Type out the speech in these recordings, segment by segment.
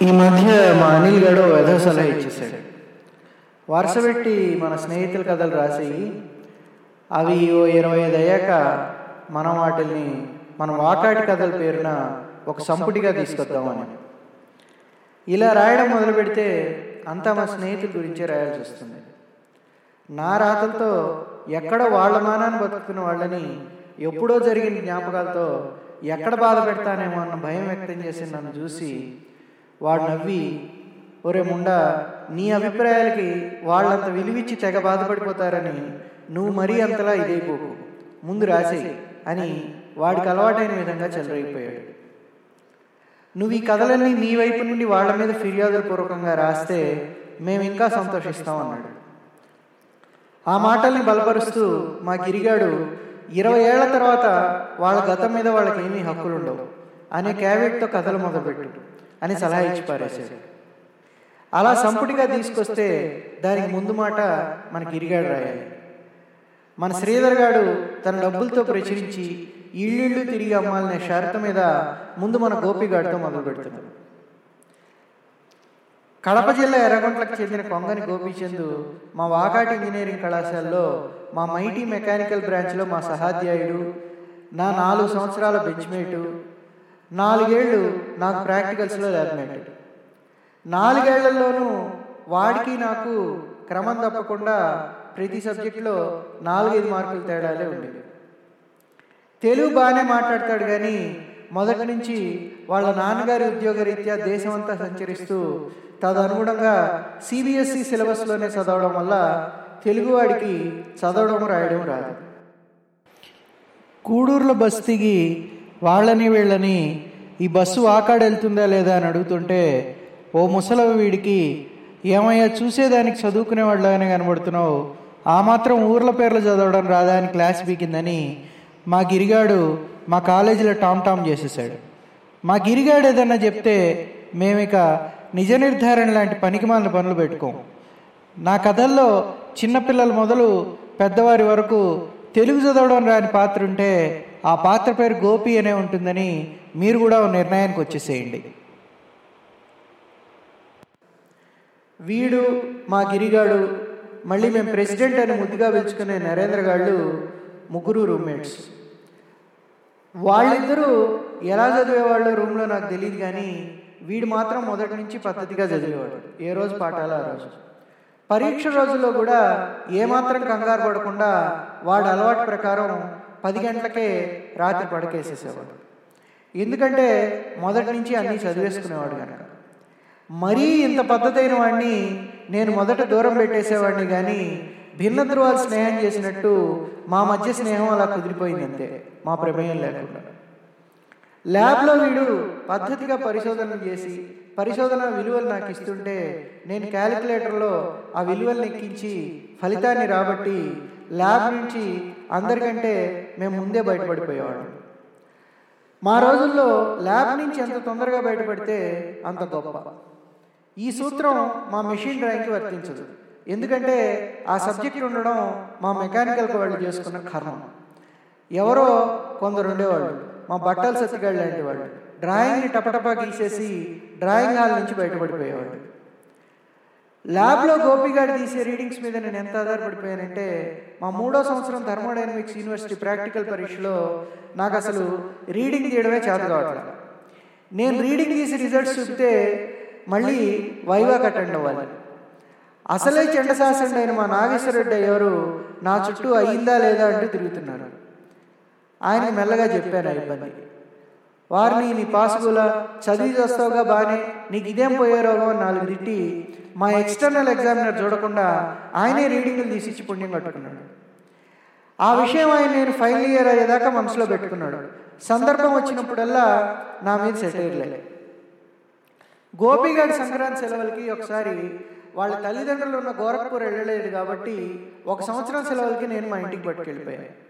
ఈ మధ్య మా అనిల్ గడు ఏదో సలహా ఇచ్చేసాడు వరుస పెట్టి మన స్నేహితుల కథలు రాసి అవి ఓ ఇరవై ఐదు అయ్యాక మనం వాటిని మన వాకాటి కథల పేరున ఒక సంపుటిగా తీసుకొద్దామని. ఇలా రాయడం మొదలు పెడితే అంతా మా స్నేహితుల గురించే రాయాల్సి వస్తుంది. నా రాతలతో ఎక్కడ వాళ్ళ మానాన్ని బతుకుతున్న వాళ్ళని ఎప్పుడో జరిగిన జ్ఞాపకాలతో ఎక్కడ బాధ పెడతానేమో అన్న భయం వ్యక్తం చేసి నన్ను చూసి వాడు నవ్వి ఒరే ముండా నీ అభిప్రాయాలకి వాళ్ళంత విలువిచ్చి తెగ బాధపడిపోతారని నువ్వు మరీ అంతలా ఇదైపోకు. ముందు రాసేయి అని వాడికి అలవాటైన విధంగా చెలరైపోయాడు నువ్వు ఈ కథలన్నీ నీ వైపు నుండి వాళ్ళ మీద ఫిర్యాదుల పూర్వకంగా రాస్తే మేము ఇంకా సంతోషిస్తాం అన్నాడు. ఆ మాటల్ని బలపరుస్తూ మా గిరిగాడు ఇరవై ఏళ్ళ తర్వాత వాళ్ళ గతం మీద వాళ్ళకి ఏమీ హక్కులుండవు అనే క్యావెట్తో కథలు మొదలుపెట్టాడు అని సలహా ఇచ్చి పారేశాడు. అలా సంపుటిగా తీసుకొస్తే దానికి ముందు మాట మన గిరిగాడు రాయాలి. మన శ్రీధర్ గాడు తన డబ్బులతో ప్రచురించి ఇళ్ళిళ్ళు తిరిగి అమ్మాలనే షరతు మీద ముందు మన గోపిగాడితో మొదలు పెడుతున్నాడు కడప జిల్లా ఎర్రగొంట్లకు చెందిన కొంగని గోపీచంద్ మా వాకాటి ఇంజనీరింగ్ కళాశాలలో మా మైటీ మెకానికల్ బ్రాంచ్లో మా సహాధ్యాయుడు నా నాలుగు సంవత్సరాల బెంచ్మేటు నాలుగేళ్ళు నాకు ప్రాక్టికల్స్లో ల్యాబ్మేట్ నాలుగేళ్ళలోనూ వాడికి నాకు క్రమం తప్పకుండా ప్రతి సబ్జెక్టులో నాలుగైదు మార్కులు తేడాలే ఉండేవి తెలుగు బాగానే మాట్లాడతాడు కానీ మొదటి నుంచి వాళ్ళ నాన్నగారి ఉద్యోగరీత్యా దేశమంతా సంచరిస్తూ తదనుగుణంగా సిబిఎస్ఈ సిలబస్లోనే చదవడం వల్ల తెలుగువాడికి చదవడం రాయడం రాదు. కూడూరులో బస్ దిగి వాళ్ళని వీళ్ళని ఈ బస్సు ఆకాడెళ్తుందా లేదా అని అడుగుతుంటే ఓ ముసలవి వీడికి ఏమయ్యా చూసేదానికి చదువుకునే వాళ్ళగానే కనబడుతున్నావు. ఆ మాత్రం ఊర్ల పేర్లు చదవడం రాదా అని క్లాస్ పీకిందని మా గిరిగాడు మా కాలేజీలో టామ్ టామ్ చేసేసాడు మా గిరిగాడు ఏదన్నా చెప్తే మేమిక నిజ నిర్ధారణ లాంటి పనికిమాలిన పనులు పెట్టుకోం. నా కథల్లో చిన్నపిల్లల మొదలు పెద్దవారి వరకు తెలుగు చదవడం రాని పాత్ర ఉంటే ఆ పాత్ర పేరు గోపి అనే ఉంటుందని మీరు కూడా నిర్ణయానికి వచ్చేసేయండి. వీడు మా గిరిగాడు. మళ్ళీ మేము ప్రెసిడెంట్ అని ముద్దుగా పిలుచుకునే నరేంద్ర గాళ్ళు ముగ్గురు రూమ్మేట్స్. వాళ్ళిద్దరూ ఎలా చదివేవాళ్ళు రూమ్లో నాకు తెలియదు కానీ వీడు మాత్రం మొదటి నుంచి పద్ధతిగా చదివేవాడు. ఏ రోజు పాఠాలు ఆ రోజు. పరీక్ష రోజుల్లో కూడా ఏమాత్రం కంగారు పడకుండా వాడు అలవాటు ప్రకారం పది గంటలకే రాత్రి పడకేసేసేవాడు. ఎందుకంటే మొదటి నుంచి అన్నీ చదివేసుకునేవాడు కనుక. మరీ ఇంత పద్ధతైన వాడిని నేను మొదట దూరం పెట్టేసేవాడిని కానీ భిన్న ధృవాలు స్నేహం చేసినట్టు మా మధ్య స్నేహం అలా కుదిరిపోయింది అంతే. మా ప్రమేయం లేకుండా. ల్యాబ్లో వీడు పద్ధతిగా పరిశోధనలు చేసి పరిశోధన విలువలు నాకు ఇస్తుంటే నేను క్యాలిక్యులేటర్లో ఆ విలువలను ఎక్కించి ఫలితాన్ని రాబట్టి ల్యాబ్ నుంచి అందరికంటే మేము ముందే బయటపడిపోయేవాళ్ళం. మా రోజుల్లో ల్యాబ్ నుంచి ఎంత తొందరగా బయటపడితే అంత గొప్ప. ఈ సూత్రం మా మెషిన్ డ్రాయింగ్కి వర్తించదు. ఎందుకంటే ఆ సబ్జెక్ట్ ఉండడం మా మెకానికల్కి వాళ్ళు చేసుకున్న కర్మం. ఎవరో కొందరు ఉండేవాళ్ళు మా బట్టలు సత్తిగాళ్ళు లాంటి వాళ్ళు. డ్రాయింగ్ని టపటపా గీసేసి డ్రాయింగ్ హాల్ నుంచి బయటపడిపోయేవాళ్ళు. ల్యాబ్లో గోపిగాడు తీసే రీడింగ్స్ మీద నేను ఎంత ఆధారపడిపోయానంటే మా మూడో సంవత్సరం థర్మోడైనమిక్స్ యూనివర్సిటీ ప్రాక్టికల్ పరీక్షలో నాకు అసలు రీడింగ్ తీయడమే చేత కావట్లేదు నేను రీడింగ్ తీసి రిజల్ట్స్ చూపితే మళ్ళీ వైవా అటెండ్ అవ్వాలి. అసలే చెండశాసండి అయిన మా నాగేశ్వరరెడ్డి ఎవరు నా చుట్టూ అయిందా లేదా అంటూ తిరుగుతున్నారు. ఆయన మెల్లగా చెప్పాను ఆ ఇబ్బంది. వారిని నీ పాసుగుల చదివి చేస్తావుగా బాగానే నీకు ఇదేం పోయే రోగం అని నాలుగు తిట్టి మా ఎక్స్టర్నల్ ఎగ్జామినర్ చూడకుండా ఆయనే రీడింగ్లు తీసిచ్చి పుణ్యం కట్టుకున్నాడు. ఆ విషయం ఆయన నేను ఫైనల్ ఇయర్ అయ్యేదాకా మనసులో పెట్టుకున్నాడు. సందర్భం వచ్చినప్పుడల్లా నా మీద సెటైర్లే గోపిగాడి సంక్రాంతి సెలవులకి ఒకసారి వాళ్ళ తల్లిదండ్రులు ఉన్న గోరఖ్పూర్ వెళ్ళలేదు కాబట్టి ఒక సంవత్సరం సెలవులకి నేను మా ఇంటికి పట్టుకెళ్ళిపోయాను.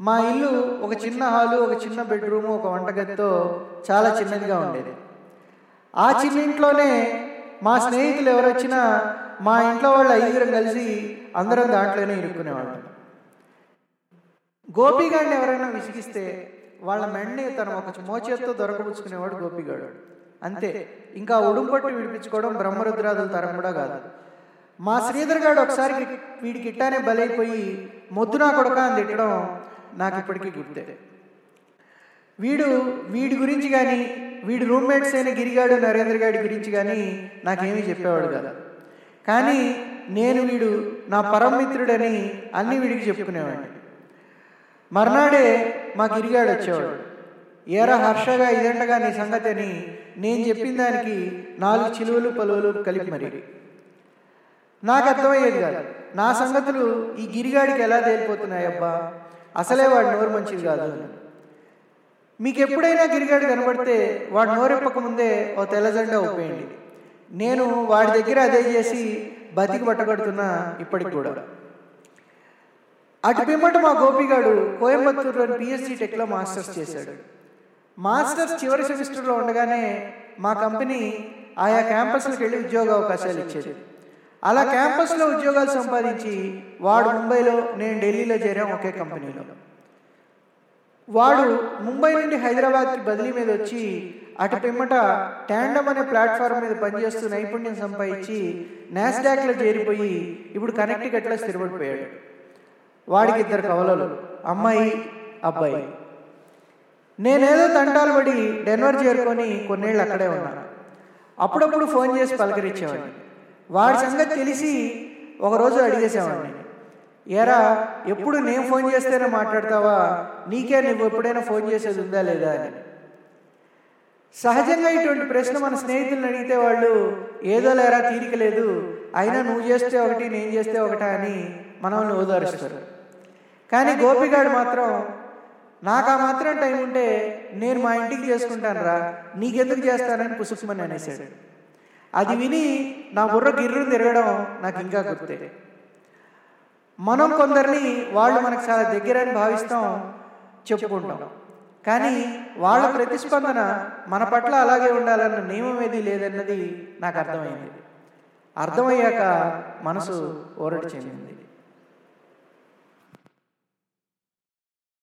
మా ఇల్లు ఒక చిన్న హాలు ఒక చిన్న బెడ్రూము ఒక వంటగదితో చాలా చిన్నదిగా ఉండేది. ఆ చిన్న ఇంట్లోనే మా స్నేహితులు ఎవరొచ్చినా మా ఇంట్లో వాళ్ళు ఐదుగురం కలిసి అందరం దాంట్లోనే ఇరుక్కునేవాళ్ళం. గోపిగాడిని ఎవరైనా విసిగిస్తే వాళ్ళ మెండని తను ఒక మోచేత్తో దొరకపుచ్చుకునేవాడు గోపిగాడు అంతే ఇంకా ఉడుంపట్టు విడిపించుకోవడం బ్రహ్మరుద్రాదుల తరం కూడా కాదు. మా శ్రీధర్ గారు ఒకసారి వీడికి ఇట్టానే బలైపోయి మొద్దు నా కొడక అని తిట్టడం నాకు ఇప్పటికీ గుర్తే. వీడు వీడి గురించి కానీ వీడి రూమ్మేట్స్ అయిన గిరిగాడు నరేంద్ర గారి గురించి కానీ నాకేమీ చెప్పేవాడు కాదు. కానీ నేను వీడు నా పరమిత్రుడని అన్ని వీడికి చెప్పుకునేవాడిని. మర్నాడే మా గిరిగాడు వచ్చేవాడు. ఏరా హర్షగా ఇదంటగా నీ సంగతి అని నేను చెప్పిన దానికి నాలుగు చిలువలు పలువులు కలిపి మరి. నాకు అర్థమయ్యేది కాదు. నా సంగతులు ఈ గిరిగాడికి ఎలా తేలిపోతున్నాయి అబ్బా అసలే వాడు నోరు మంచిది కాదు అని. మీకు ఎప్పుడైనా గిరిగాడు కనబడితే వాడు నోరెప్పక ముందే ఓ తెల్లజెండా ఒప్పేయండి నేను వాడి దగ్గర అదే చేసి బతికి పట్టగడుతున్నా ఇప్పటికి కూడా. అటు పిమ్మట మా గోపిగాడు కోయంబత్తూరులోని పిఎస్సి టెక్లో మాస్టర్స్ చేశాడు. మాస్టర్స్ చివరి సెమిస్టర్లో ఉండగానే మా కంపెనీ ఆయా క్యాంపస్లకు వెళ్ళి ఉద్యోగ అవకాశాలు ఇచ్చేది. అలా క్యాంపస్లో ఉద్యోగాలు సంపాదించి వాడు ముంబైలో నేను ఢిల్లీలో చేరాం ఒకే కంపెనీలో వాడు ముంబై నుండి హైదరాబాద్కి బదిలీ మీద వచ్చి అటు పిమ్మట ట్యాండమ్ అనే ప్లాట్ఫామ్ మీద పనిచేస్తూ నైపుణ్యం సంపాదించి నాస్డాక్లో చేరిపోయి ఇప్పుడు కనెక్టికట్లో స్థిరపడిపోయాడు. వాడికి ఇద్దరు కవలలు అమ్మాయి అబ్బాయి. నేనేదో తంటాలు పడి డెన్వర్ చేరుకొని కొన్నేళ్ళు అక్కడే ఉన్నాను. అప్పుడప్పుడు ఫోన్ చేసి పలకరించేవాడిని. వాడి సంగతి తెలిసి ఒకరోజు అడిగేసేవాడిని. ఏరా ఎప్పుడు నేను ఫోన్ చేస్తేనే మాట్లాడతావా? నీకే నువ్వు ఎప్పుడైనా ఫోన్ చేసేది ఉందా లేదా? అని. సహజంగా ఇటువంటి ప్రశ్న మన స్నేహితులను అడిగితే వాళ్ళు ఏదో లేరా తీరిక లేదు. అయినా నువ్వు చేస్తే ఒకటి నేను చేస్తే ఒకటా? అని మనల్ని ఓదారుస్తారు. కానీ గోపిగాడు మాత్రం నాకు ఆ మాత్రం టైం ఉంటే నేను మా ఇంటికి చేసుకుంటాను రా నీకెందుకు చేస్తానని పుసుకుమని అనేసాడు. అది విని నా బుర్ర గిర్రు తిరగడం నాకు ఇంకా గుర్తే. మనం కొందరిని వాళ్ళు మనకు చాలా దగ్గరని భావిస్తాం చెప్పుకుంటాం. కానీ వాళ్ళ ప్రతిస్పందన మన పట్ల అలాగే ఉండాలన్న నియమం ఏది లేదన్నది నాకు అర్థమైంది. అర్థమయ్యాక మనసు ఓరటి చెందింది.